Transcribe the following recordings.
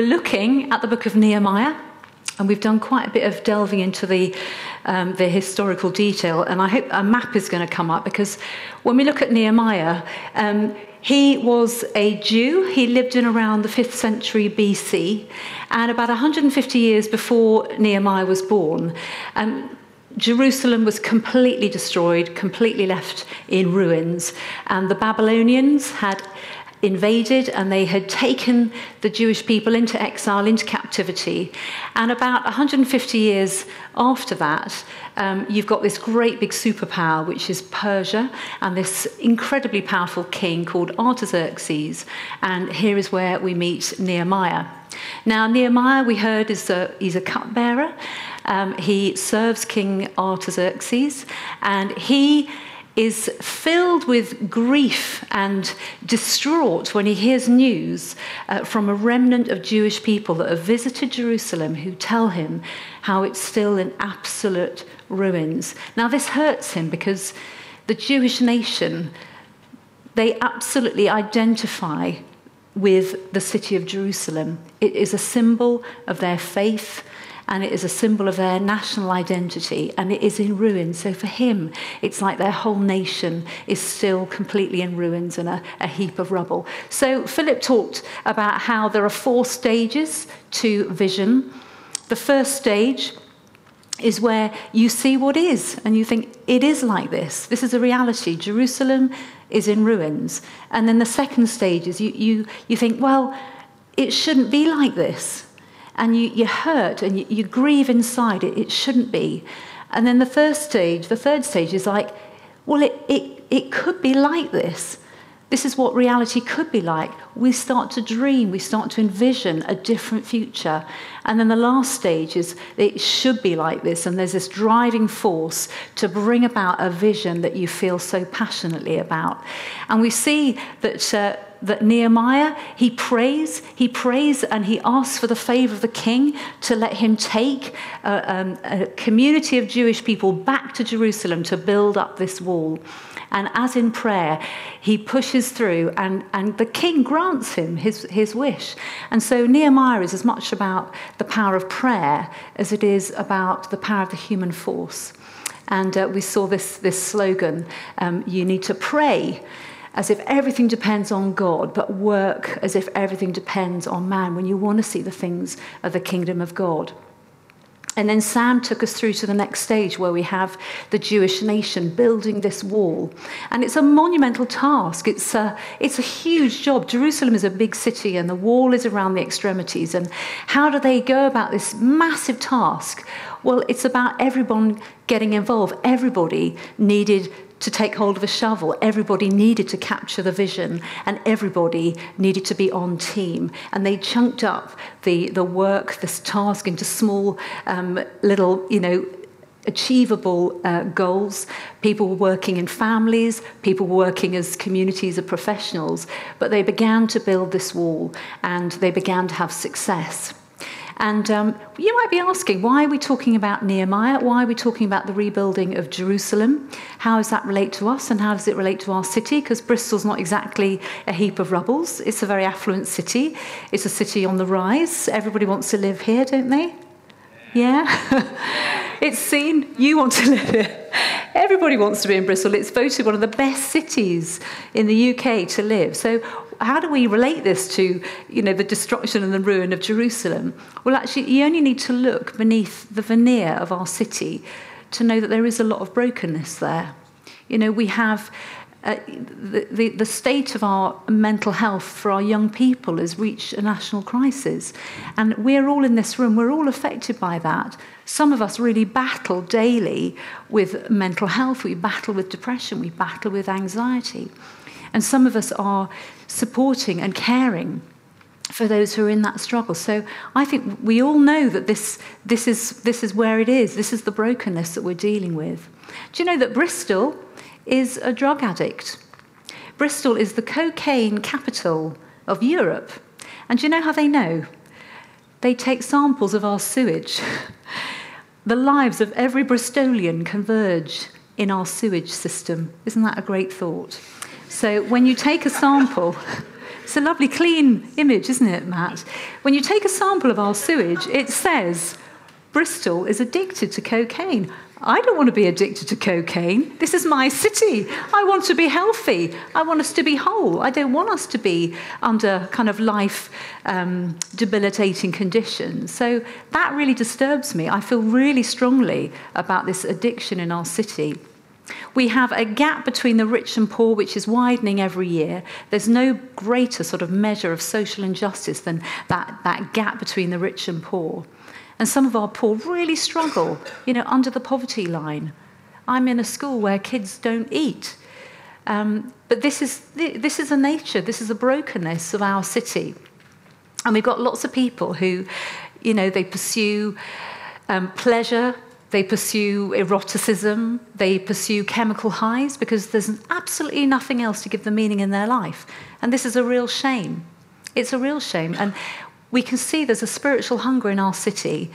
we're looking at the book of Nehemiah. And we've done quite a bit of delving into the, um, the historical detail. And I hope a map is going to come up because when we look at Nehemiah, um, he was a Jew. He lived in around the 5th century BC. And about 150 years before Nehemiah was born, um, Jerusalem was completely destroyed, completely left in ruins. And the Babylonians had invaded and they had taken the Jewish people into exile, into captivity. And about 150 years after that, um, you've got this great big superpower, which is Persia, and this incredibly powerful king called Artaxerxes. And here is where we meet Nehemiah. Now, Nehemiah, we heard, is a, he's a cupbearer. Um, he serves King Artaxerxes, and he is filled with grief and distraught when he hears news uh, from a remnant of Jewish people that have visited Jerusalem who tell him how it's still in absolute ruins. Now, this hurts him because the Jewish nation, they absolutely identify with the city of Jerusalem. It is a symbol of their faith and it is a symbol of their national identity, and it is in ruins. So for him, it's like their whole nation is still completely in ruins and a, a heap of rubble. So Philip talked about how there are four stages to vision. The first stage is where you see what is, and you think, it is like this. This is a reality. Jerusalem is in ruins. And then the second stage is you, you, you think, well, it shouldn't be like this and you, you hurt and you, you grieve inside it. It shouldn't be. And then the first stage, the third stage is like, well, it, it, it could be like this. This is what reality could be like. We start to dream, we start to envision a different future. And then the last stage is it should be like this. And there's this driving force to bring about a vision that you feel so passionately about. And we see that. Uh, that Nehemiah, he prays, he prays and he asks for the favor of the king to let him take a, um, a community of Jewish people back to Jerusalem to build up this wall. And as in prayer, he pushes through, and, and the king grants him his, his wish. And so Nehemiah is as much about the power of prayer as it is about the power of the human force. And uh, we saw this, this slogan um, you need to pray as if everything depends on God, but work as if everything depends on man when you want to see the things of the kingdom of God. And then Sam took us through to the next stage where we have the Jewish nation building this wall. And it's a monumental task. It's a, it's a huge job. Jerusalem is a big city and the wall is around the extremities. And how do they go about this massive task? Well, it's about everyone getting involved. Everybody needed to take hold of a shovel. Everybody needed to capture the vision and everybody needed to be on team. And they chunked up the, the work, this task into small um, little, you know, achievable uh, goals. People were working in families, people were working as communities of professionals, but they began to build this wall and they began to have success. And um, you might be asking, why are we talking about Nehemiah? Why are we talking about the rebuilding of Jerusalem? How does that relate to us and how does it relate to our city? Because Bristol's not exactly a heap of rubbles. It's a very affluent city. It's a city on the rise. Everybody wants to live here, don't they? Yeah? it's seen. You want to live here. Everybody wants to be in Bristol. It's voted one of the best cities in the UK to live. So how do we relate this to, you know, the destruction and the ruin of Jerusalem? Well, actually, you only need to look beneath the veneer of our city to know that there is a lot of brokenness there. You know, we have uh, the, the, the state of our mental health for our young people has reached a national crisis. And we're all in this room, we're all affected by that. Some of us really battle daily with mental health, we battle with depression, we battle with anxiety. And some of us are supporting and caring for those who are in that struggle. So I think we all know that this, this, is, this is where it is. This is the brokenness that we're dealing with. Do you know that Bristol is a drug addict? Bristol is the cocaine capital of Europe. And do you know how they know? They take samples of our sewage. the lives of every Bristolian converge in our sewage system. Isn't that a great thought? So when you take a sample, It's a lovely, clean image, isn't it, Matt? When you take a sample of our sewage, it says Bristol is addicted to cocaine. I don't want to be addicted to cocaine. This is my city. I want to be healthy. I want us to be whole. I don't want us to be under kind of life um, debilitating conditions. So that really disturbs me. I feel really strongly about this addiction in our city. We have a gap between the rich and poor, which is widening every year. There's no greater sort of measure of social injustice than that, that gap between the rich and poor. And some of our poor really struggle, you know, under the poverty line. I'm in a school where kids don't eat. Um, but this is, this is a nature, this is a brokenness of our city. And we've got lots of people who, you know, they pursue um, pleasure, they pursue eroticism, they pursue chemical highs because there's absolutely nothing else to give them meaning in their life. And this is a real shame. It's a real shame. And we can see there's a spiritual hunger in our city,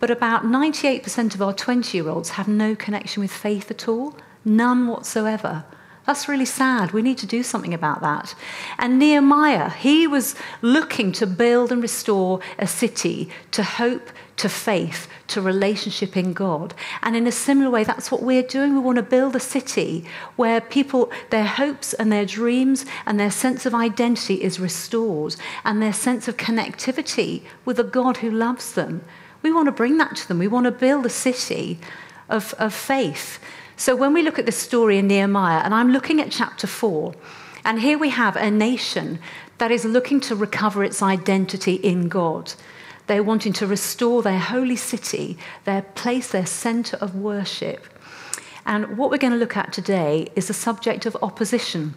but about 98% of our 20 year olds have no connection with faith at all, none whatsoever. That's really sad. We need to do something about that. And Nehemiah, he was looking to build and restore a city to hope, to faith, to relationship in God. And in a similar way, that's what we're doing. We want to build a city where people, their hopes and their dreams and their sense of identity is restored and their sense of connectivity with a God who loves them. We want to bring that to them. We want to build a city of, of faith so when we look at this story in Nehemiah, and I'm looking at chapter 4, and here we have a nation that is looking to recover its identity in God. They're wanting to restore their holy city, their place, their center of worship. And what we're going to look at today is the subject of opposition.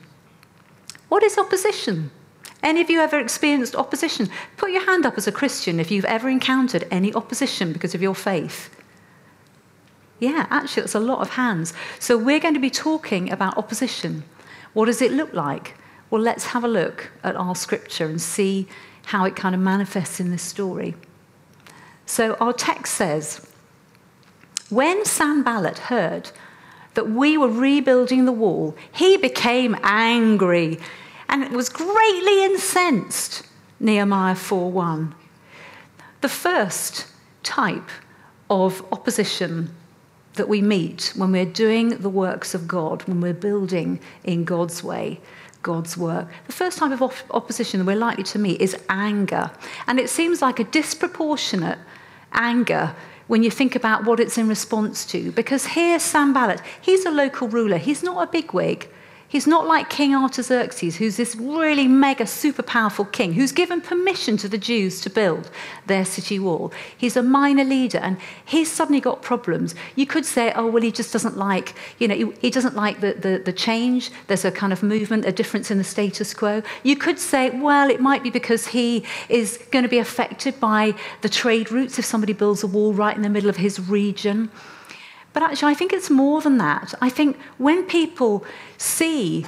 What is opposition? Any of you ever experienced opposition? Put your hand up as a Christian if you've ever encountered any opposition because of your faith. Yeah, actually, that's a lot of hands. So we're going to be talking about opposition. What does it look like? Well, let's have a look at our scripture and see how it kind of manifests in this story. So our text says, when Sanballat heard that we were rebuilding the wall, he became angry and was greatly incensed. Nehemiah 4:1. The first type of opposition that we meet when we're doing the works of God, when we're building in God's way, God's work. The first type of op- opposition that we're likely to meet is anger. And it seems like a disproportionate anger when you think about what it's in response to. Because here, Sanballat, he's a local ruler, he's not a bigwig. He's not like King Artaxerxes, who's this really mega, super powerful king who's given permission to the Jews to build their city wall. He's a minor leader and he's suddenly got problems. You could say, oh, well, he just doesn't like, you know, he doesn't like the, the, the change. There's a kind of movement, a difference in the status quo. You could say, well, it might be because he is going to be affected by the trade routes if somebody builds a wall right in the middle of his region. But actually, I think it's more than that. I think when people see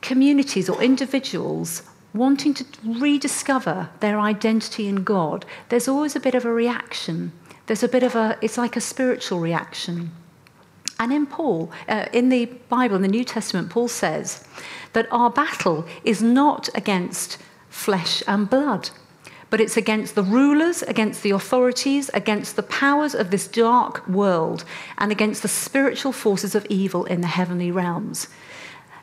communities or individuals wanting to rediscover their identity in God, there's always a bit of a reaction. There's a bit of a, it's like a spiritual reaction. And in Paul, uh, in the Bible, in the New Testament, Paul says that our battle is not against flesh and blood, but it's against the rulers, against the authorities, against the powers of this dark world, and against the spiritual forces of evil in the heavenly realms.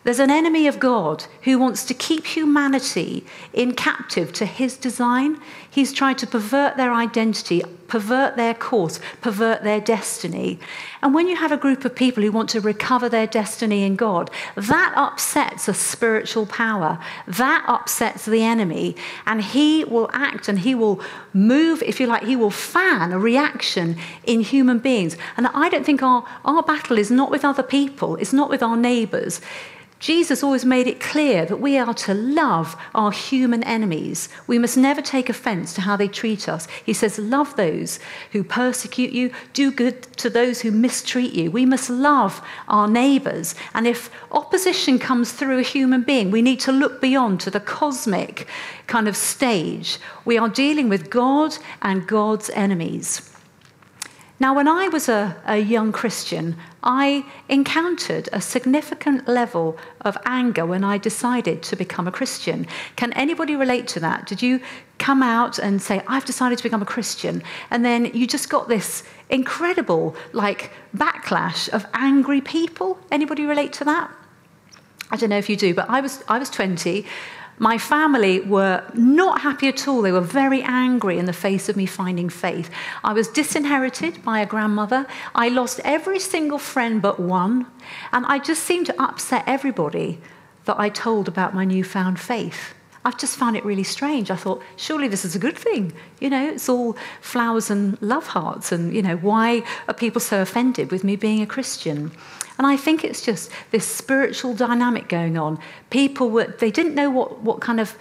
There's an enemy of God who wants to keep humanity in captive to his design. He's tried to pervert their identity, pervert their course, pervert their destiny. And when you have a group of people who want to recover their destiny in God, that upsets a spiritual power. That upsets the enemy. And he will act and he will move, if you like, he will fan a reaction in human beings. And I don't think our, our battle is not with other people, it's not with our neighbors. Jesus always made it clear that we are to love our human enemies. We must never take offense to how they treat us. He says, Love those who persecute you, do good to those who mistreat you. We must love our neighbors. And if opposition comes through a human being, we need to look beyond to the cosmic kind of stage. We are dealing with God and God's enemies. Now, when I was a, a young Christian, I encountered a significant level of anger when I decided to become a Christian. Can anybody relate to that? Did you come out and say, I've decided to become a Christian? And then you just got this incredible, like, backlash of angry people? Anybody relate to that? I don't know if you do, but I was, I was 20. My family were not happy at all. They were very angry in the face of me finding faith. I was disinherited by a grandmother. I lost every single friend but one. And I just seemed to upset everybody that I told about my newfound faith. I've just found it really strange. I thought, surely this is a good thing. You know, it's all flowers and love hearts. And, you know, why are people so offended with me being a Christian? And I think it's just this spiritual dynamic going on. People were, they didn't know what, what kind of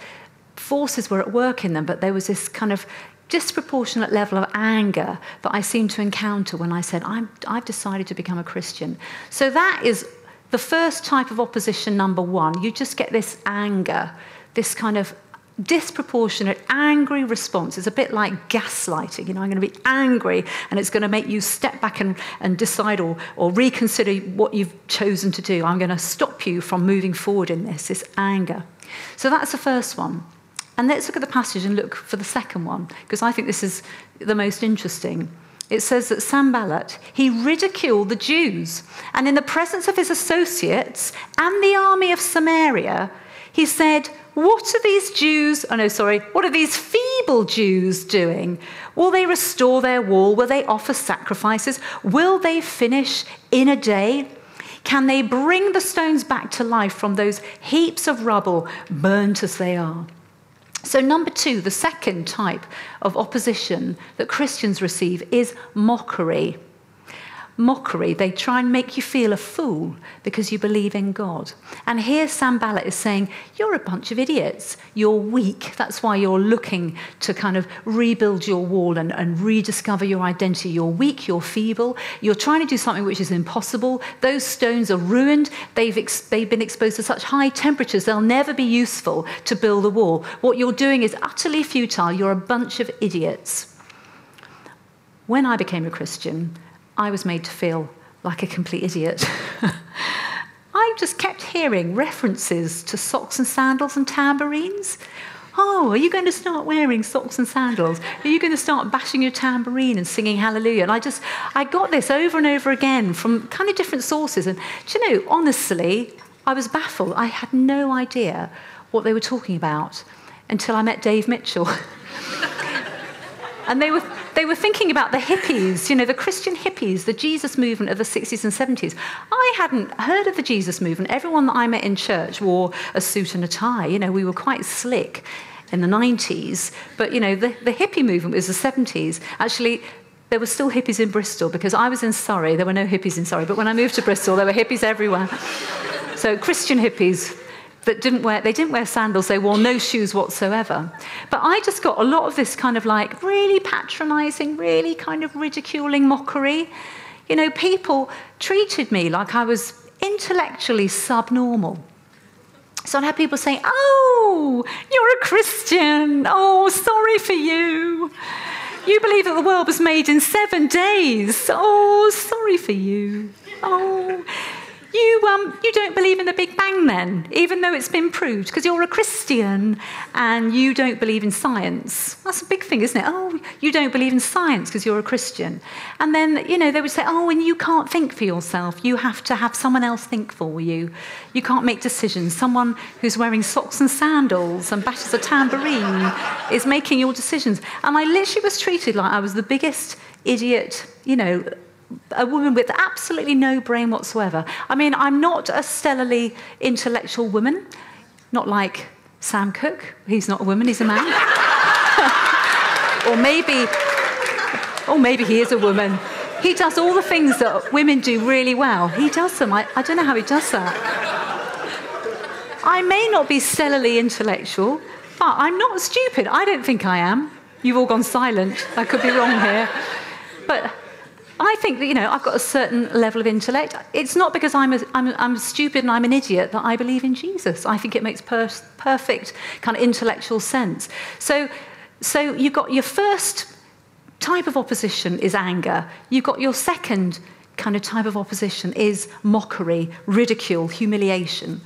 forces were at work in them, but there was this kind of disproportionate level of anger that I seemed to encounter when I said, i have decided to become a Christian. So that is the first type of opposition, number one. You just get this anger this kind of disproportionate, angry response. is a bit like gaslighting. You know, I'm going to be angry and it's going to make you step back and, and decide or, or reconsider what you've chosen to do. I'm going to stop you from moving forward in this, this anger. So that's the first one. And let's look at the passage and look for the second one, because I think this is the most interesting. It says that Sanballat, he ridiculed the Jews, and in the presence of his associates and the army of Samaria, he said, what are these Jews, oh no, sorry, what are these feeble Jews doing? Will they restore their wall? Will they offer sacrifices? Will they finish in a day? Can they bring the stones back to life from those heaps of rubble, burnt as they are? So, number two, the second type of opposition that Christians receive is mockery mockery. They try and make you feel a fool because you believe in God. And here Sanballat is saying, You're a bunch of idiots. You're weak. That's why you're looking to kind of rebuild your wall and, and rediscover your identity. You're weak, you're feeble. You're trying to do something which is impossible. Those stones are ruined. They've, ex- they've been exposed to such high temperatures, they'll never be useful to build a wall. What you're doing is utterly futile. You're a bunch of idiots. When I became a Christian, I was made to feel like a complete idiot. I just kept hearing references to socks and sandals and tambourines. Oh, are you going to start wearing socks and sandals? Are you going to start bashing your tambourine and singing hallelujah? And I just, I got this over and over again from kind of different sources. And do you know, honestly, I was baffled. I had no idea what they were talking about until I met Dave Mitchell. and they were they were thinking about the hippies, you know, the Christian hippies, the Jesus movement of the 60s and 70s. I hadn't heard of the Jesus movement. Everyone that I met in church wore a suit and a tie. You know, we were quite slick in the 90s. But, you know, the, the hippie movement was the 70s. Actually, there were still hippies in Bristol because I was in Surrey. There were no hippies in Surrey. But when I moved to Bristol, there were hippies everywhere. So Christian hippies that didn't wear, they didn't wear sandals, they wore no shoes whatsoever. But I just got a lot of this kind of like really patronizing, really kind of ridiculing mockery. You know, people treated me like I was intellectually subnormal. So I'd have people say, Oh, you're a Christian. Oh, sorry for you. You believe that the world was made in seven days. Oh, sorry for you. Oh, you, um, you don't believe in the Big Bang then, even though it's been proved, because you're a Christian and you don't believe in science. That's a big thing, isn't it? Oh, you don't believe in science because you're a Christian. And then, you know, they would say, oh, and you can't think for yourself. You have to have someone else think for you. You can't make decisions. Someone who's wearing socks and sandals and bashes a tambourine is making your decisions. And I literally was treated like I was the biggest idiot, you know, a woman with absolutely no brain whatsoever. I mean, I'm not a stellarly intellectual woman, not like Sam Cooke. He's not a woman, he's a man. or maybe, or maybe he is a woman. He does all the things that women do really well. He does them. I, I don't know how he does that. I may not be stellarly intellectual, but I'm not stupid. I don't think I am. You've all gone silent. I could be wrong here. But I think that, you know, I've got a certain level of intellect. It's not because I'm, a, I'm, I'm stupid and I'm an idiot that I believe in Jesus. I think it makes per- perfect kind of intellectual sense. So, so you've got your first type of opposition is anger. You've got your second kind of type of opposition is mockery, ridicule, humiliation.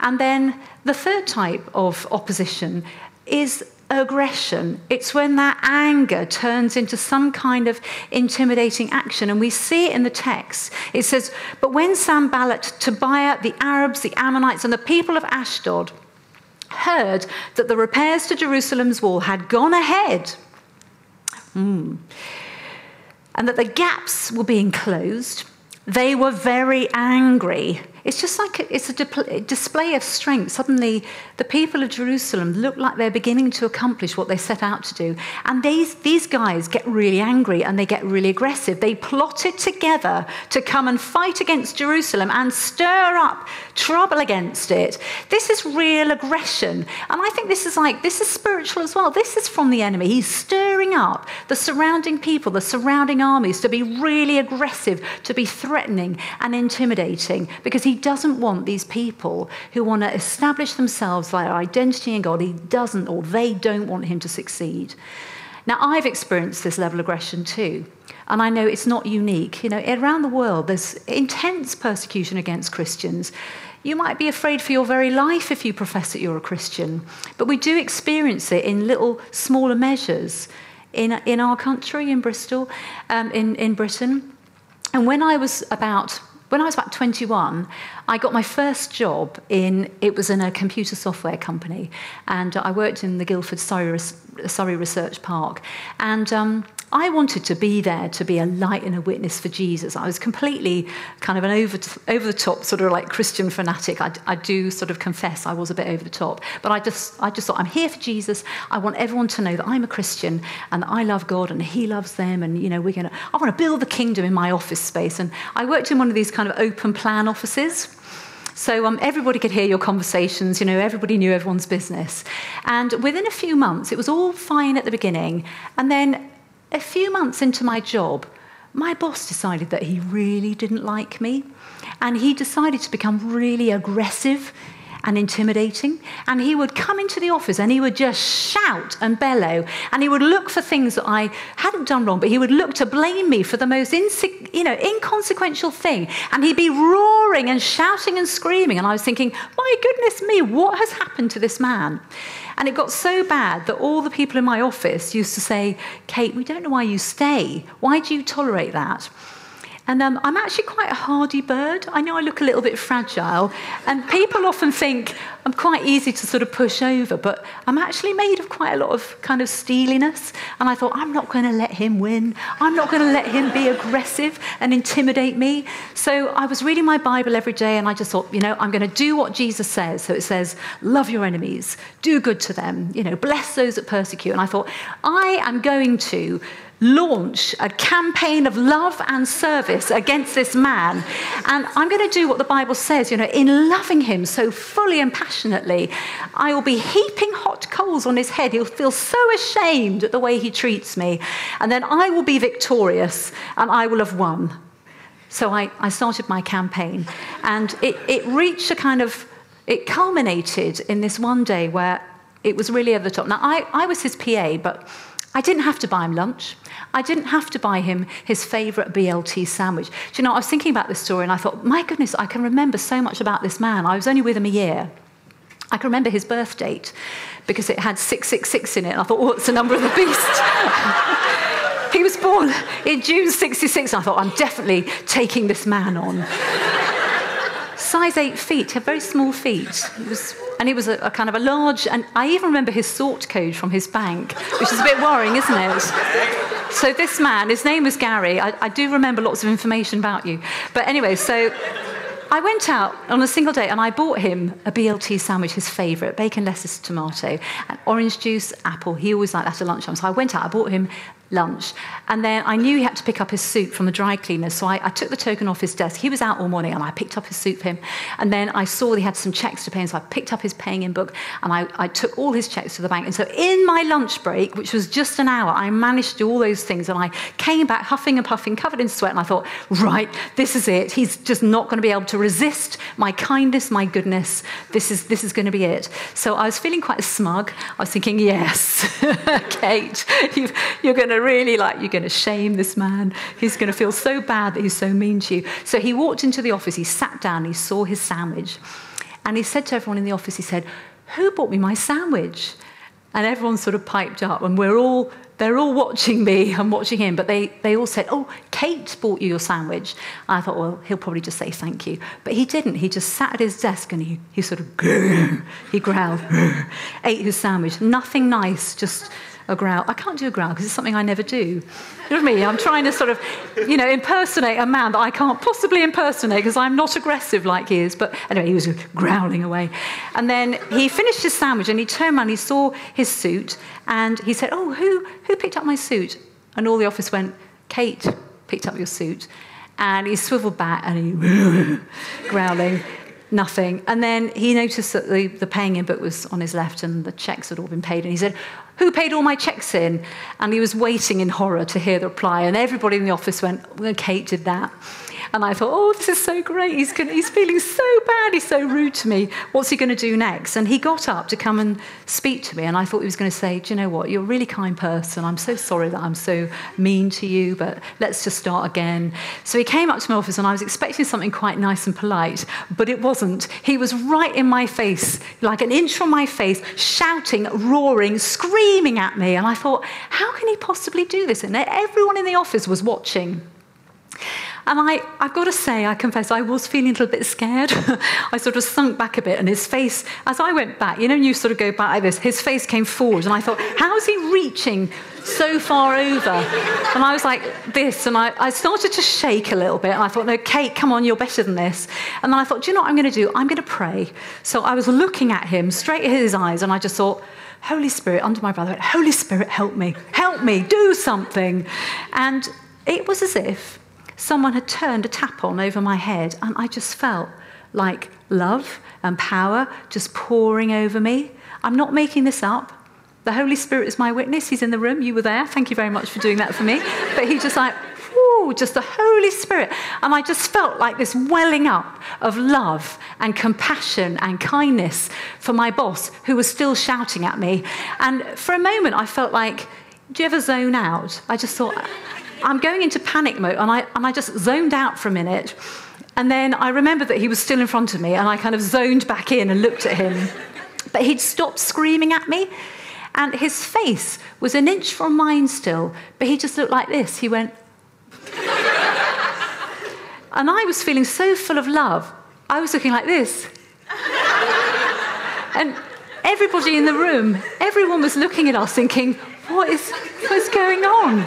And then the third type of opposition is aggression. It's when that anger turns into some kind of intimidating action. And we see it in the text. It says, But when Sanballat, Tobiah, the Arabs, the Ammonites, and the people of Ashdod heard that the repairs to Jerusalem's wall had gone ahead, mm, and that the gaps were being closed, they were very angry it's just like a, it's a display of strength. Suddenly, the people of Jerusalem look like they're beginning to accomplish what they set out to do. And these, these guys get really angry and they get really aggressive. They plotted together to come and fight against Jerusalem and stir up trouble against it. This is real aggression. And I think this is like, this is spiritual as well. This is from the enemy. He's stirring up the surrounding people, the surrounding armies to be really aggressive, to be threatening and intimidating because he doesn't want these people who want to establish themselves, their identity in God, he doesn't or they don't want him to succeed. Now, I've experienced this level of aggression too. And I know it's not unique. You know, around the world, there's intense persecution against Christians. You might be afraid for your very life if you profess that you're a Christian. But we do experience it in little, smaller measures in, in our country, in Bristol, um, in, in Britain. And when I was about when I was about 21, I got my first job in, it was in a computer software company, and I worked in the Guildford Surrey, Surrey Research Park. And um, I wanted to be there to be a light and a witness for Jesus. I was completely kind of an over, over the top sort of like Christian fanatic. I, I do sort of confess I was a bit over the top, but I just, I just thought I'm here for Jesus. I want everyone to know that I'm a Christian and I love God and He loves them. And, you know, we're to, I want to build the kingdom in my office space. And I worked in one of these kind of open plan offices. So um, everybody could hear your conversations, you know, everybody knew everyone's business. And within a few months, it was all fine at the beginning. And then a few months into my job, my boss decided that he really didn't like me. And he decided to become really aggressive and intimidating. And he would come into the office and he would just shout and bellow. And he would look for things that I hadn't done wrong, but he would look to blame me for the most you know, inconsequential thing. And he'd be roaring and shouting and screaming. And I was thinking, my goodness me, what has happened to this man? And it got so bad that all the people in my office used to say, Kate, we don't know why you stay. Why do you tolerate that? And um, I'm actually quite a hardy bird. I know I look a little bit fragile, and people often think I'm quite easy to sort of push over, but I'm actually made of quite a lot of kind of steeliness. And I thought, I'm not going to let him win. I'm not going to let him be aggressive and intimidate me. So I was reading my Bible every day, and I just thought, you know, I'm going to do what Jesus says. So it says, love your enemies, do good to them, you know, bless those that persecute. And I thought, I am going to launch a campaign of love and service against this man. And I'm going to do what the Bible says, you know, in loving him so fully and passionately, I will be heaping hot coals on his head. He'll feel so ashamed at the way he treats me. And then I will be victorious and I will have won. So I, I started my campaign. And it, it reached a kind of, it culminated in this one day where it was really over the top. Now, I, I was his PA, but I didn't have to buy him lunch. I didn't have to buy him his favourite BLT sandwich. Do you know, I was thinking about this story and I thought, my goodness, I can remember so much about this man. I was only with him a year. I can remember his birth date because it had 666 in it. And I thought, what's the number of the beast? he was born in June 66. And I thought, I'm definitely taking this man on. Size eight feet, had very small feet. He was and he was a, a, kind of a large, and I even remember his sort code from his bank, which is a bit worrying, isn't it? So this man, his name was Gary. I, I do remember lots of information about you. But anyway, so I went out on a single day and I bought him a BLT sandwich, his favourite, bacon, lettuce, tomato, and orange juice, apple. He always liked that at lunchtime. So I went out, I bought him lunch. And then I knew he had to pick up his suit from the dry cleaner, so I, I, took the token off his desk. He was out all morning, and I picked up his suit for him. And then I saw that he had some checks to pay, and so I picked up his paying in book, and I, I took all his checks to the bank. And so in my lunch break, which was just an hour, I managed to do all those things, and I came back huffing and puffing, covered in sweat, and I thought, right, this is it. He's just not going to be able to resist my kindness, my goodness. This is, this is going to be it. So I was feeling quite smug. I was thinking, yes, Kate, you, you're going to really like, you're going to shame this man. He's going to feel so bad that he's so mean to you. So he walked into the office, he sat down, he saw his sandwich, and he said to everyone in the office, he said, Who bought me my sandwich? And everyone sort of piped up, and we're all they're all watching me and watching him, but they, they all said, Oh, Kate bought you your sandwich. I thought, Well, he'll probably just say thank you. But he didn't. He just sat at his desk and he, he sort of, he growled, ate his sandwich. Nothing nice, just a growl. I can't do a growl because it's something I never do. You know what I mean? I'm trying to sort of, you know, impersonate a man that I can't possibly impersonate because I'm not aggressive like he is. But anyway, he was growling away. And then he finished his sandwich and he turned around, he saw his suit and he said, Oh, who, who picked up my suit? And all the office went, Kate picked up your suit. And he swiveled back and he growling nothing. And then he noticed that the, the paying in book was on his left and the checks had all been paid. And he said, Who paid all my checks in? And he was waiting in horror to hear the reply. And everybody in the office went, Well, Kate did that. And I thought, oh, this is so great. He's, gonna, he's feeling so bad. He's so rude to me. What's he going to do next? And he got up to come and speak to me. And I thought he was going to say, do you know what? You're a really kind person. I'm so sorry that I'm so mean to you, but let's just start again. So he came up to my office and I was expecting something quite nice and polite, but it wasn't. He was right in my face, like an inch from my face, shouting, roaring, screaming at me. And I thought, how can he possibly do this? And everyone in the office was watching. And I, I've got to say, I confess, I was feeling a little bit scared. I sort of sunk back a bit, and his face, as I went back, you know, you sort of go back like this, his face came forward, and I thought, how is he reaching so far over? And I was like this, and I, I started to shake a little bit, and I thought, no, Kate, come on, you're better than this. And then I thought, do you know what I'm going to do? I'm going to pray. So I was looking at him, straight at his eyes, and I just thought, Holy Spirit, under my brother, Holy Spirit, help me, help me, do something. And it was as if someone had turned a tap on over my head, and I just felt like love and power just pouring over me. I'm not making this up. The Holy Spirit is my witness. He's in the room. You were there. Thank you very much for doing that for me. But he just like, whoo, just the Holy Spirit. And I just felt like this welling up of love and compassion and kindness for my boss who was still shouting at me. And for a moment, I felt like, do you ever zone out? I just thought, I'm going into panic mode, and I, and I just zoned out for a minute. And then I remembered that he was still in front of me, and I kind of zoned back in and looked at him. But he'd stopped screaming at me, and his face was an inch from mine still, but he just looked like this. He went. and I was feeling so full of love, I was looking like this. and everybody in the room, everyone was looking at us thinking, what is, what's going on?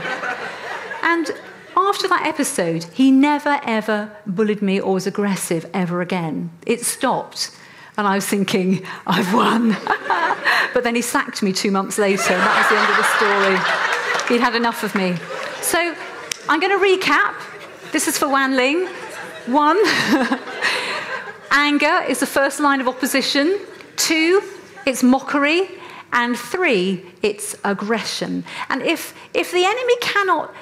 And after that episode, he never ever bullied me or was aggressive ever again. It stopped. And I was thinking, I've won. but then he sacked me two months later, and that was the end of the story. He'd had enough of me. So I'm going to recap. This is for Wan Ling. One, anger is the first line of opposition. Two, it's mockery. And three, it's aggression. And if, if the enemy cannot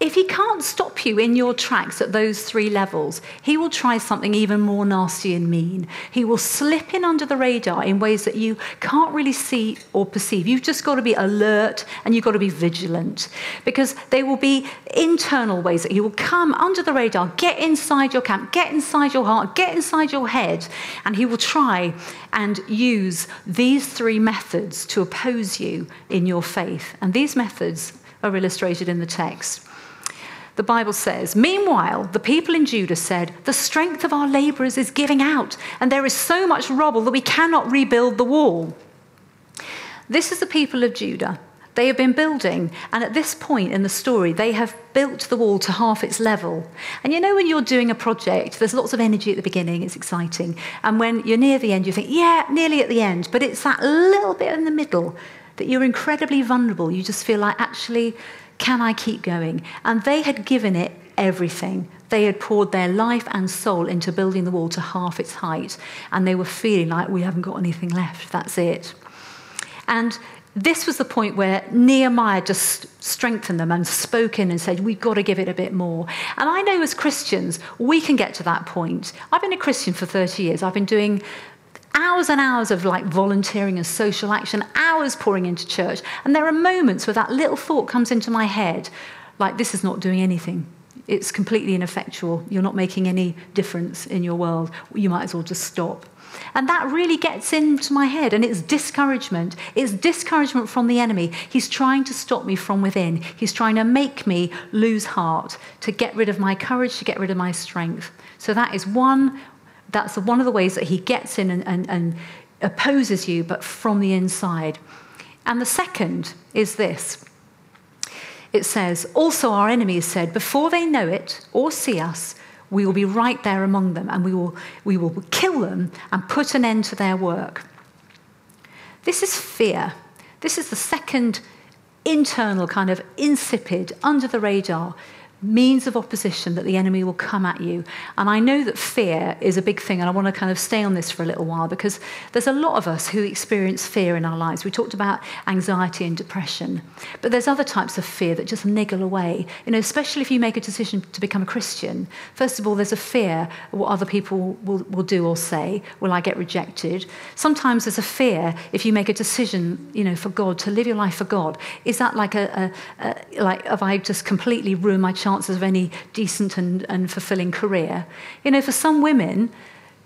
if he can't stop you in your tracks at those three levels, he will try something even more nasty and mean. He will slip in under the radar in ways that you can't really see or perceive. You've just got to be alert and you've got to be vigilant because there will be internal ways that he will come under the radar, get inside your camp, get inside your heart, get inside your head, and he will try and use these three methods to oppose you in your faith. And these methods are illustrated in the text the Bible says, Meanwhile, the people in Judah said, The strength of our laborers is giving out, and there is so much rubble that we cannot rebuild the wall. This is the people of Judah. They have been building, and at this point in the story, they have built the wall to half its level. And you know, when you're doing a project, there's lots of energy at the beginning, it's exciting. And when you're near the end, you think, yeah, nearly at the end. But it's that little bit in the middle that you're incredibly vulnerable. You just feel like, actually, can I keep going? And they had given it everything. They had poured their life and soul into building the wall to half its height, and they were feeling like we haven't got anything left. That's it. And this was the point where Nehemiah just strengthened them and spoke in and said, We've got to give it a bit more. And I know as Christians, we can get to that point. I've been a Christian for 30 years. I've been doing hours and hours of like volunteering and social action, hours pouring into church. And there are moments where that little thought comes into my head like, this is not doing anything. It's completely ineffectual. You're not making any difference in your world. You might as well just stop. And that really gets into my head, and it's discouragement. It's discouragement from the enemy. He's trying to stop me from within. He's trying to make me lose heart, to get rid of my courage, to get rid of my strength. So that is one, that's one of the ways that he gets in and, and, and opposes you, but from the inside. And the second is this it says, Also our enemies said, Before they know it or see us, we will be right there among them and we will, we will kill them and put an end to their work. This is fear. This is the second internal, kind of insipid, under the radar means of opposition that the enemy will come at you. And I know that fear is a big thing, and I want to kind of stay on this for a little while because there's a lot of us who experience fear in our lives. We talked about anxiety and depression, but there's other types of fear that just niggle away. You know, especially if you make a decision to become a Christian. First of all, there's a fear of what other people will, will do or say. Will I get rejected? Sometimes there's a fear if you make a decision, you know, for God to live your life for God. Is that like a, a, a like have I just completely ruined my chance? Chances of any decent and, and fulfilling career. You know, for some women,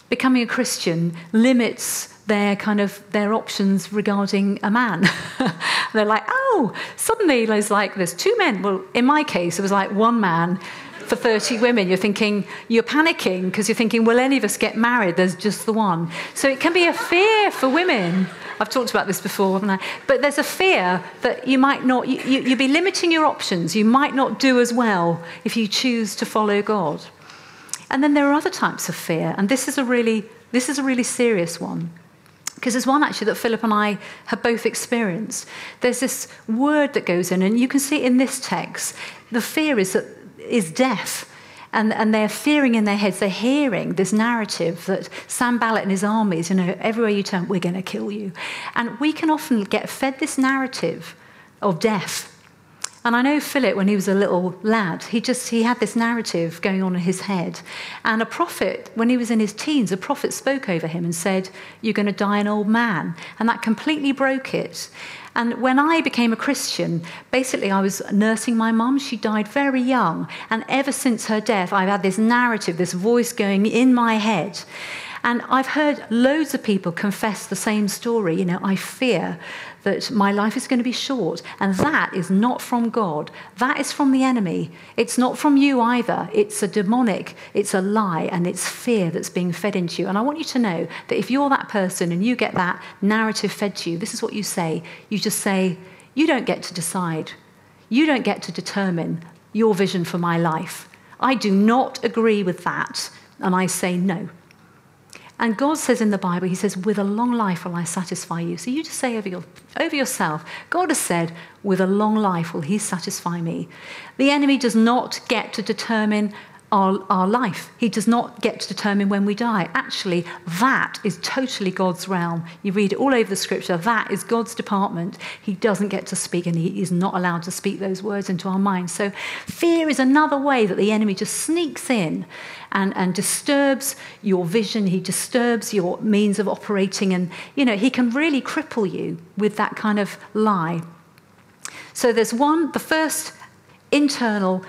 becoming a Christian limits their kind of their options regarding a man. They're like, oh, suddenly there's like there's two men. Well, in my case, it was like one man for 30 women. You're thinking, you're panicking because you're thinking, will any of us get married? There's just the one. So it can be a fear for women I've talked about this before, haven't I? But there's a fear that you might not, you, you, you'll be limiting your options. You might not do as well if you choose to follow God. And then there are other types of fear, and this is a really, this is a really serious one. Because there's one actually that Philip and I have both experienced. There's this word that goes in, and you can see in this text, the fear is that is death. And, and they're fearing in their heads, they're hearing this narrative that Sanballat and his armies, you know, everywhere you turn, we're going to kill you. And we can often get fed this narrative of death. And I know Philip, when he was a little lad, he just he had this narrative going on in his head. And a prophet, when he was in his teens, a prophet spoke over him and said, You're going to die an old man. And that completely broke it. And when I became a Christian, basically I was nursing my mum. She died very young. And ever since her death, I've had this narrative, this voice going in my head. And I've heard loads of people confess the same story. You know, I fear that my life is going to be short. And that is not from God. That is from the enemy. It's not from you either. It's a demonic, it's a lie, and it's fear that's being fed into you. And I want you to know that if you're that person and you get that narrative fed to you, this is what you say. You just say, You don't get to decide. You don't get to determine your vision for my life. I do not agree with that. And I say no. And God says in the Bible, He says, with a long life will I satisfy you. So you just say over, your, over yourself, God has said, with a long life will He satisfy me. The enemy does not get to determine our, our life. He does not get to determine when we die. Actually, that is totally God's realm. You read it all over the scripture. That is God's department. He doesn't get to speak, and He is not allowed to speak those words into our minds. So, fear is another way that the enemy just sneaks in and, and disturbs your vision. He disturbs your means of operating, and you know, he can really cripple you with that kind of lie. So, there's one, the first internal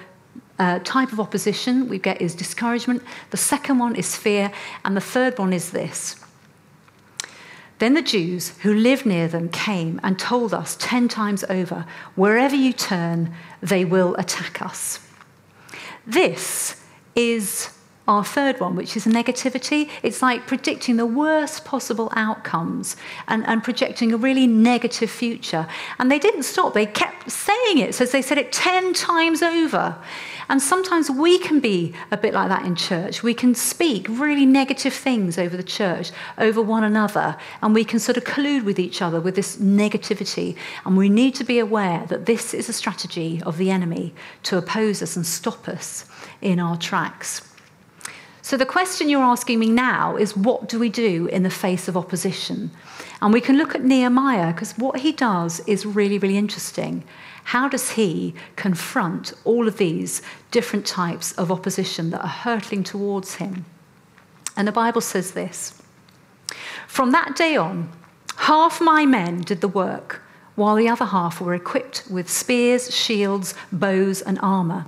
uh, type of opposition we get is discouragement. The second one is fear. And the third one is this. Then the Jews who lived near them came and told us ten times over wherever you turn, they will attack us. This is our third one, which is negativity. It's like predicting the worst possible outcomes and, and projecting a really negative future. And they didn't stop, they kept saying it. So they said it 10 times over. And sometimes we can be a bit like that in church. We can speak really negative things over the church, over one another, and we can sort of collude with each other with this negativity. And we need to be aware that this is a strategy of the enemy to oppose us and stop us in our tracks. So, the question you're asking me now is what do we do in the face of opposition? And we can look at Nehemiah because what he does is really, really interesting. How does he confront all of these different types of opposition that are hurtling towards him? And the Bible says this From that day on, half my men did the work, while the other half were equipped with spears, shields, bows, and armor.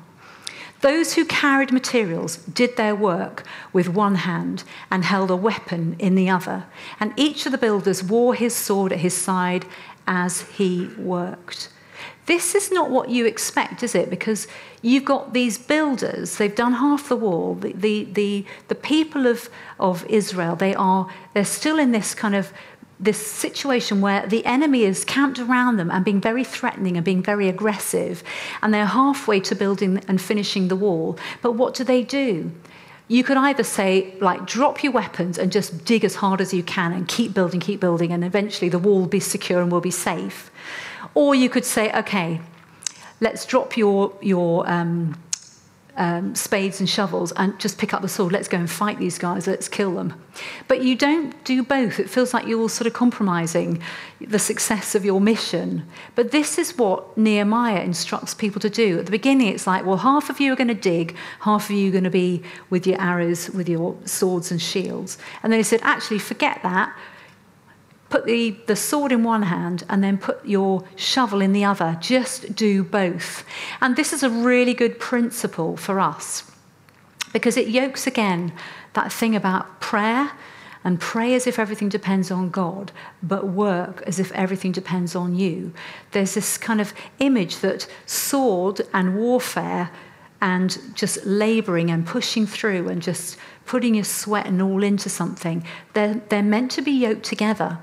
Those who carried materials did their work with one hand and held a weapon in the other, and each of the builders wore his sword at his side as he worked. This is not what you expect, is it? Because you've got these builders, they've done half the wall. The, the, the, the people of, of Israel, they are, they're still in this kind of this situation where the enemy is camped around them and being very threatening and being very aggressive, and they're halfway to building and finishing the wall. But what do they do? You could either say, like, drop your weapons and just dig as hard as you can and keep building, keep building, and eventually the wall will be secure and we'll be safe. Or you could say, okay, let's drop your, your um, um, spades and shovels and just pick up the sword. Let's go and fight these guys. Let's kill them. But you don't do both. It feels like you're all sort of compromising the success of your mission. But this is what Nehemiah instructs people to do. At the beginning, it's like, well, half of you are going to dig, half of you are going to be with your arrows, with your swords and shields. And then he said, actually, forget that put the, the sword in one hand and then put your shovel in the other. Just do both. And this is a really good principle for us because it yokes again that thing about prayer and pray as if everything depends on God, but work as if everything depends on you. There's this kind of image that sword and warfare and just laboring and pushing through and just putting your sweat and all into something, they're, they're meant to be yoked together.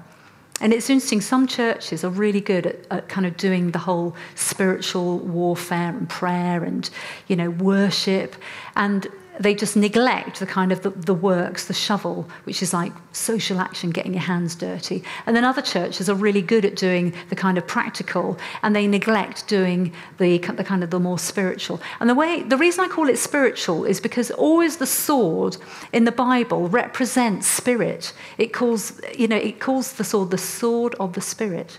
And it's interesting, some churches are really good at, at, kind of doing the whole spiritual warfare and prayer and, you know, worship. And they just neglect the kind of the, the, works, the shovel, which is like social action, getting your hands dirty. And then other churches are really good at doing the kind of practical, and they neglect doing the, the kind of the more spiritual. And the way, the reason I call it spiritual is because always the sword in the Bible represents spirit. It calls, you know, it calls the sword the sword of the spirit,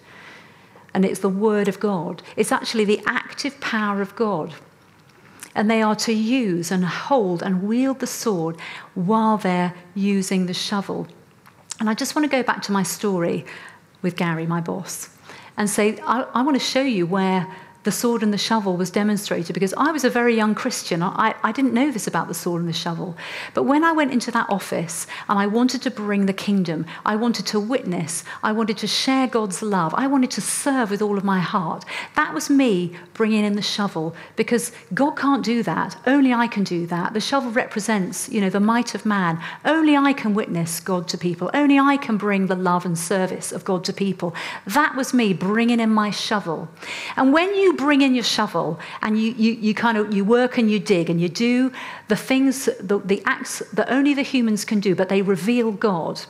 and it's the word of God. It's actually the active power of God and they are to use and hold and wield the sword while they're using the shovel. And I just want to go back to my story with Gary, my boss, and say, I, I want to show you where the sword and the shovel was demonstrated because I was a very young Christian. I, I didn't know this about the sword and the shovel. But when I went into that office and I wanted to bring the kingdom, I wanted to witness, I wanted to share God's love, I wanted to serve with all of my heart, that was me bringing in the shovel because God can't do that. Only I can do that. The shovel represents, you know, the might of man. Only I can witness God to people. Only I can bring the love and service of God to people. That was me bringing in my shovel. And when you bring in your shovel and you, you, you kind of you work and you dig and you do the things, the, the acts that only the humans can do, but they reveal God,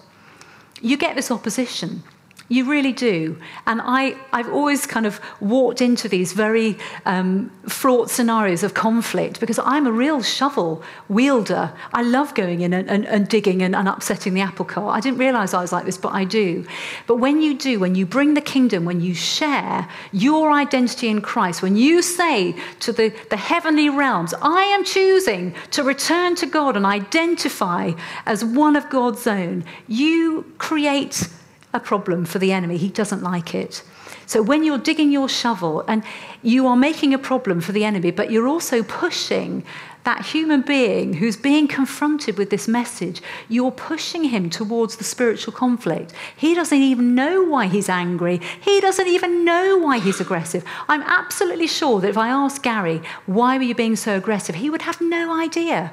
you get this opposition. You really do. And I, I've always kind of walked into these very um, fraught scenarios of conflict because I'm a real shovel wielder. I love going in and, and, and digging and, and, upsetting the apple cart. I didn't realize I was like this, but I do. But when you do, when you bring the kingdom, when you share your identity in Christ, when you say to the, the heavenly realms, I am choosing to return to God and identify as one of God's own, you create a problem for the enemy. He doesn't like it. So when you're digging your shovel and you are making a problem for the enemy, but you're also pushing that human being who's being confronted with this message, you're pushing him towards the spiritual conflict. He doesn't even know why he's angry. He doesn't even know why he's aggressive. I'm absolutely sure that if I asked Gary, why were you being so aggressive, he would have no idea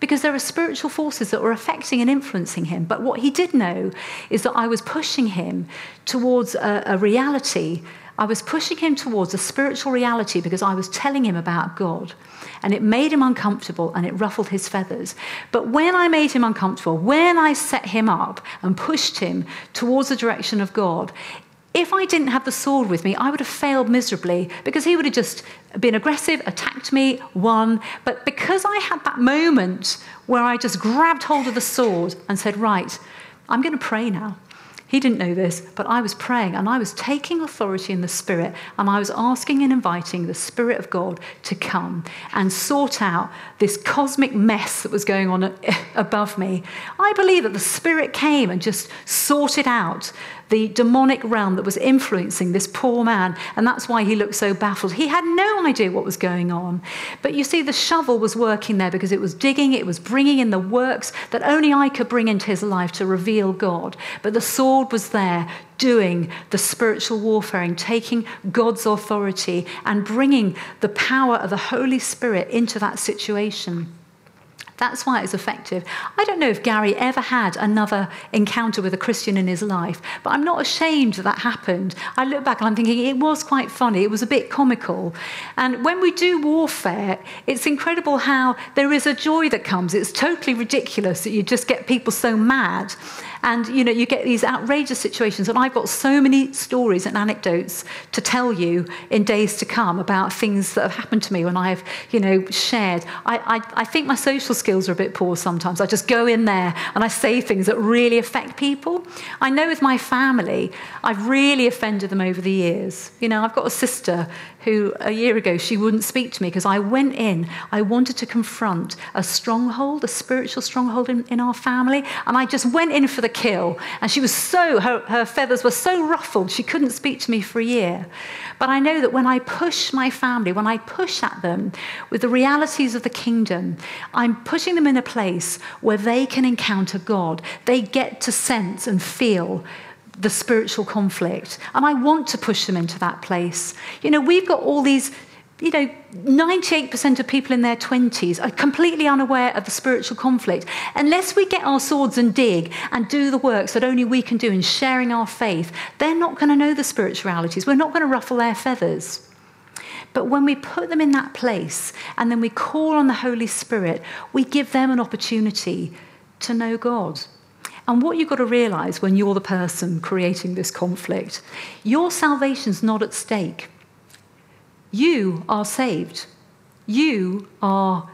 because there are spiritual forces that were affecting and influencing him. But what he did know is that I was pushing him towards a, a reality. I was pushing him towards a spiritual reality because I was telling him about God. And it made him uncomfortable and it ruffled his feathers. But when I made him uncomfortable, when I set him up and pushed him towards the direction of God, if I didn't have the sword with me, I would have failed miserably because he would have just been aggressive, attacked me, won. But because I had that moment where I just grabbed hold of the sword and said, Right, I'm going to pray now. He didn't know this, but I was praying and I was taking authority in the Spirit and I was asking and inviting the Spirit of God to come and sort out this cosmic mess that was going on above me. I believe that the Spirit came and just sorted out the demonic realm that was influencing this poor man, and that's why he looked so baffled. He had no idea what was going on. But you see, the shovel was working there because it was digging, it was bringing in the works that only I could bring into his life to reveal God. But the sword was there doing the spiritual warfare and taking God's authority and bringing the power of the Holy Spirit into that situation. That's why it's effective. I don't know if Gary ever had another encounter with a Christian in his life, but I'm not ashamed that that happened. I look back and I'm thinking it was quite funny, it was a bit comical. And when we do warfare, it's incredible how there is a joy that comes. It's totally ridiculous that you just get people so mad. And you know, you get these outrageous situations, and I've got so many stories and anecdotes to tell you in days to come about things that have happened to me when I've, you know, shared. I, I, I think my social skills are a bit poor sometimes. I just go in there and I say things that really affect people. I know with my family, I've really offended them over the years. You know, I've got a sister who a year ago she wouldn't speak to me because I went in, I wanted to confront a stronghold, a spiritual stronghold in, in our family, and I just went in for the kill. And she was so, her, her feathers were so ruffled, she couldn't speak to me for a year. But I know that when I push my family, when I push at them with the realities of the kingdom, I'm pushing them in a place where they can encounter God. They get to sense and feel the spiritual conflict. And I want to push them into that place. You know, we've got all these, you know, 98% of people in their 20s are completely unaware of the spiritual conflict. Unless we get our swords and dig and do the works that only we can do in sharing our faith, they're not going to know the spiritualities. We're not going to ruffle their feathers. But when we put them in that place and then we call on the Holy Spirit, we give them an opportunity to know God. And what you've got to realize when you're the person creating this conflict, your salvation's not at stake. You are saved. You are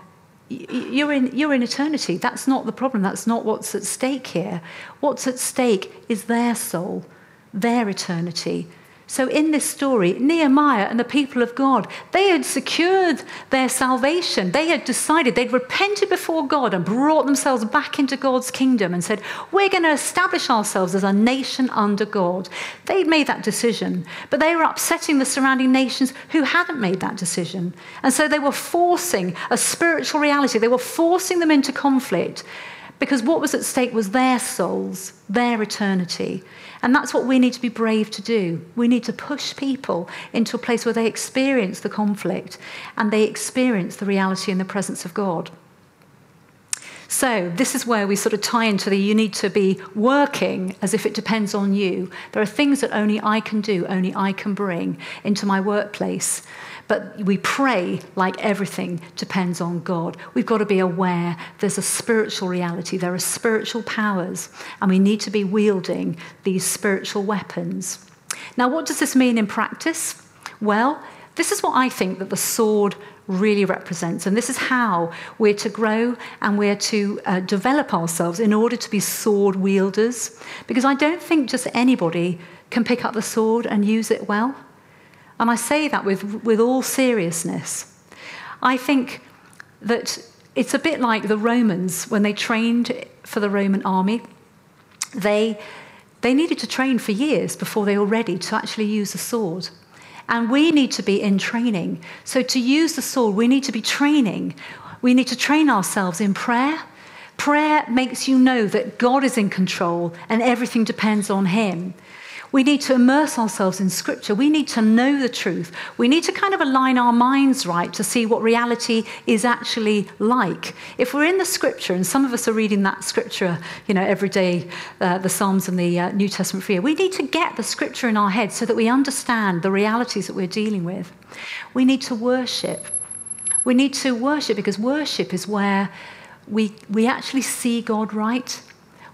you're in, you're in eternity. That's not the problem. That's not what's at stake here. What's at stake is their soul, their eternity. So, in this story, Nehemiah and the people of God, they had secured their salvation. They had decided, they'd repented before God and brought themselves back into God's kingdom and said, We're going to establish ourselves as a nation under God. They'd made that decision, but they were upsetting the surrounding nations who hadn't made that decision. And so they were forcing a spiritual reality, they were forcing them into conflict because what was at stake was their souls, their eternity. And that's what we need to be brave to do. We need to push people into a place where they experience the conflict and they experience the reality and the presence of God. So, this is where we sort of tie into the you need to be working as if it depends on you. There are things that only I can do, only I can bring into my workplace. But we pray like everything depends on God. We've got to be aware there's a spiritual reality, there are spiritual powers, and we need to be wielding these spiritual weapons. Now, what does this mean in practice? Well, this is what I think that the sword really represents. And this is how we're to grow and we're to uh, develop ourselves in order to be sword wielders. Because I don't think just anybody can pick up the sword and use it well. And I say that with, with all seriousness. I think that it's a bit like the Romans when they trained for the Roman army. They, they needed to train for years before they were ready to actually use a sword. And we need to be in training. So, to use the sword, we need to be training. We need to train ourselves in prayer. Prayer makes you know that God is in control and everything depends on Him. We need to immerse ourselves in Scripture. We need to know the truth. We need to kind of align our minds right to see what reality is actually like. If we're in the Scripture, and some of us are reading that Scripture, you know, every day, uh, the Psalms and the uh, New Testament for you, we need to get the Scripture in our head so that we understand the realities that we're dealing with. We need to worship. We need to worship because worship is where we, we actually see God right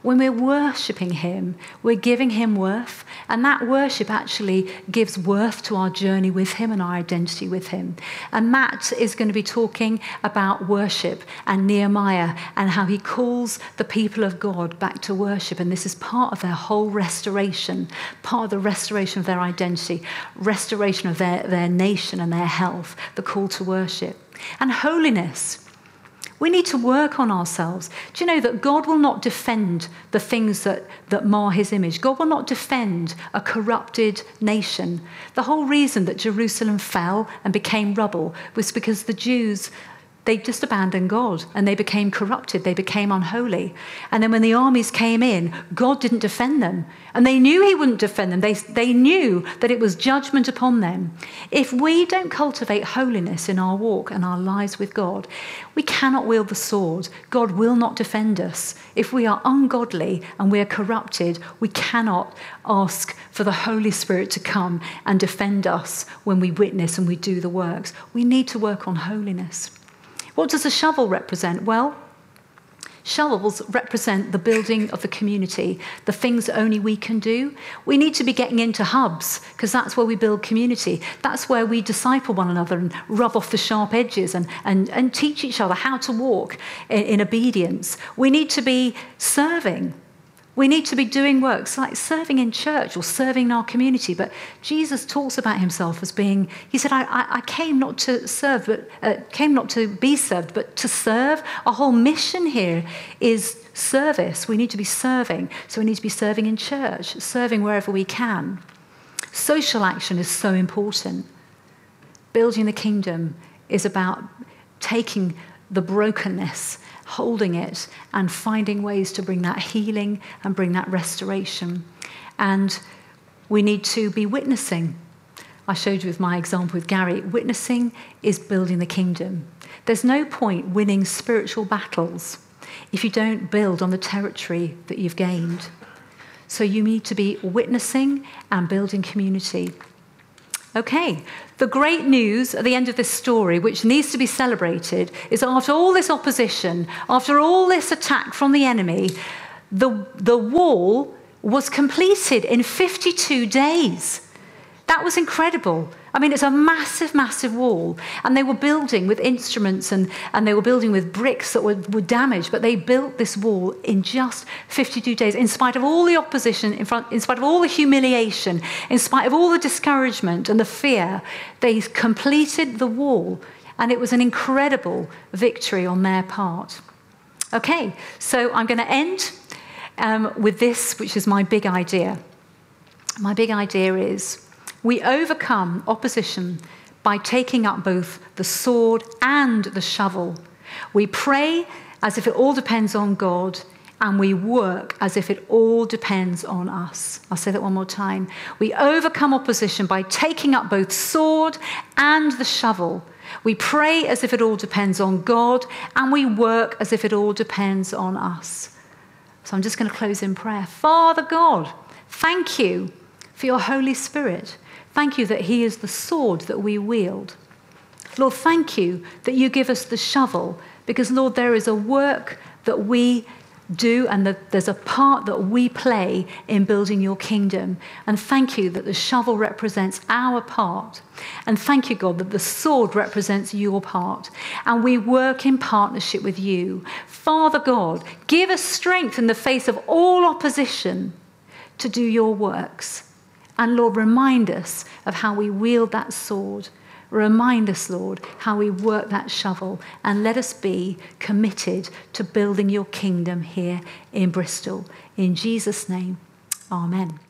When we're worshipping Him, we're giving Him worth, and that worship actually gives worth to our journey with Him and our identity with Him. And Matt is going to be talking about worship and Nehemiah and how he calls the people of God back to worship. And this is part of their whole restoration, part of the restoration of their identity, restoration of their, their nation and their health, the call to worship. And holiness. We need to work on ourselves. Do you know that God will not defend the things that, that mar his image? God will not defend a corrupted nation. The whole reason that Jerusalem fell and became rubble was because the Jews they just abandoned God and they became corrupted. They became unholy. And then when the armies came in, God didn't defend them. And they knew He wouldn't defend them. They, they knew that it was judgment upon them. If we don't cultivate holiness in our walk and our lives with God, we cannot wield the sword. God will not defend us. If we are ungodly and we are corrupted, we cannot ask for the Holy Spirit to come and defend us when we witness and we do the works. We need to work on holiness. What does a shovel represent? Well, Shovels represent the building of the community, the things only we can do. We need to be getting into hubs because that's where we build community. That's where we disciple one another and rub off the sharp edges and, and, and teach each other how to walk in, in obedience. We need to be serving. We need to be doing works like serving in church or serving in our community. But Jesus talks about himself as being, he said, I, I came not to serve, but uh, came not to be served, but to serve. Our whole mission here is service. We need to be serving. So we need to be serving in church, serving wherever we can. Social action is so important. Building the kingdom is about taking the brokenness holding it and finding ways to bring that healing and bring that restoration. And we need to be witnessing. I showed you with my example with Gary. Witnessing is building the kingdom. There's no point winning spiritual battles if you don't build on the territory that you've gained. So you need to be witnessing and building community. Okay, the great news at the end of this story, which needs to be celebrated, is after all this opposition, after all this attack from the enemy, the, the wall was completed in 52 days. That was incredible. I mean, it's a massive, massive wall. And they were building with instruments and, and they were building with bricks that were, were damaged, but they built this wall in just 52 days, in spite of all the opposition, in, front, in spite of all the humiliation, in spite of all the discouragement and the fear. They completed the wall, and it was an incredible victory on their part. Okay, so I'm going to end um, with this, which is my big idea. My big idea is we overcome opposition by taking up both the sword and the shovel. We pray as if it all depends on God, and we work as if it all depends on us. I'll say that one more time. We overcome opposition by taking up both sword and the shovel. We pray as if it all depends on God, and we work as if it all depends on us. So I'm just going to close in prayer. Father God, thank you for your Holy Spirit. Thank you that He is the sword that we wield. Lord, thank you that you give us the shovel because, Lord, there is a work that we do and there's a part that we play in building your kingdom. And thank you that the shovel represents our part. And thank you, God, that the sword represents your part. And we work in partnership with you. Father God, give us strength in the face of all opposition to do your works. And Lord, remind us of how we wield that sword. Remind us, Lord, how we work that shovel. And let us be committed to building your kingdom here in Bristol. In Jesus' name, amen.